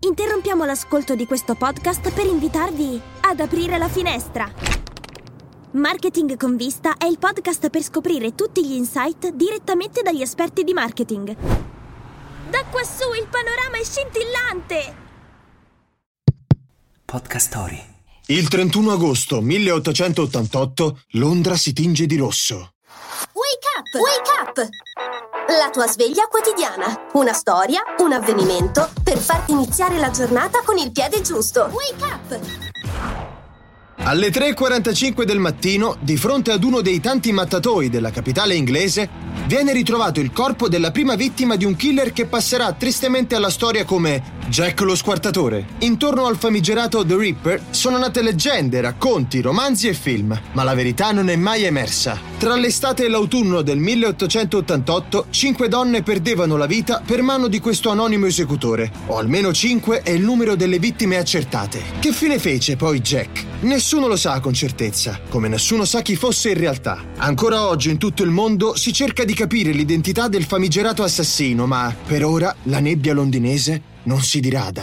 interrompiamo l'ascolto di questo podcast per invitarvi ad aprire la finestra. Marketing con vista è il podcast per scoprire tutti gli insight direttamente dagli esperti di marketing. Da quassù il panorama è scintillante! Podcast Story. Il 31 agosto 1888 Londra si tinge di rosso. Wake up! Wake up! La tua sveglia quotidiana. Una storia, un avvenimento per farti iniziare la giornata con il piede giusto. Wake up! Alle 3.45 del mattino, di fronte ad uno dei tanti mattatoi della capitale inglese, viene ritrovato il corpo della prima vittima di un killer che passerà tristemente alla storia come Jack lo squartatore. Intorno al famigerato The Ripper sono nate leggende, racconti, romanzi e film, ma la verità non è mai emersa. Tra l'estate e l'autunno del 1888, cinque donne perdevano la vita per mano di questo anonimo esecutore, o almeno cinque è il numero delle vittime accertate. Che fine fece poi Jack? Nessuno lo sa con certezza, come nessuno sa chi fosse in realtà. Ancora oggi in tutto il mondo si cerca di capire l'identità del famigerato assassino, ma per ora la nebbia londinese non si dirada.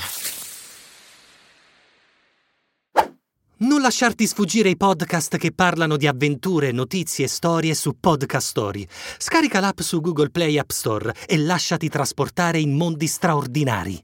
Non lasciarti sfuggire i podcast che parlano di avventure, notizie e storie su Podcast Story. Scarica l'app su Google Play App Store e lasciati trasportare in mondi straordinari.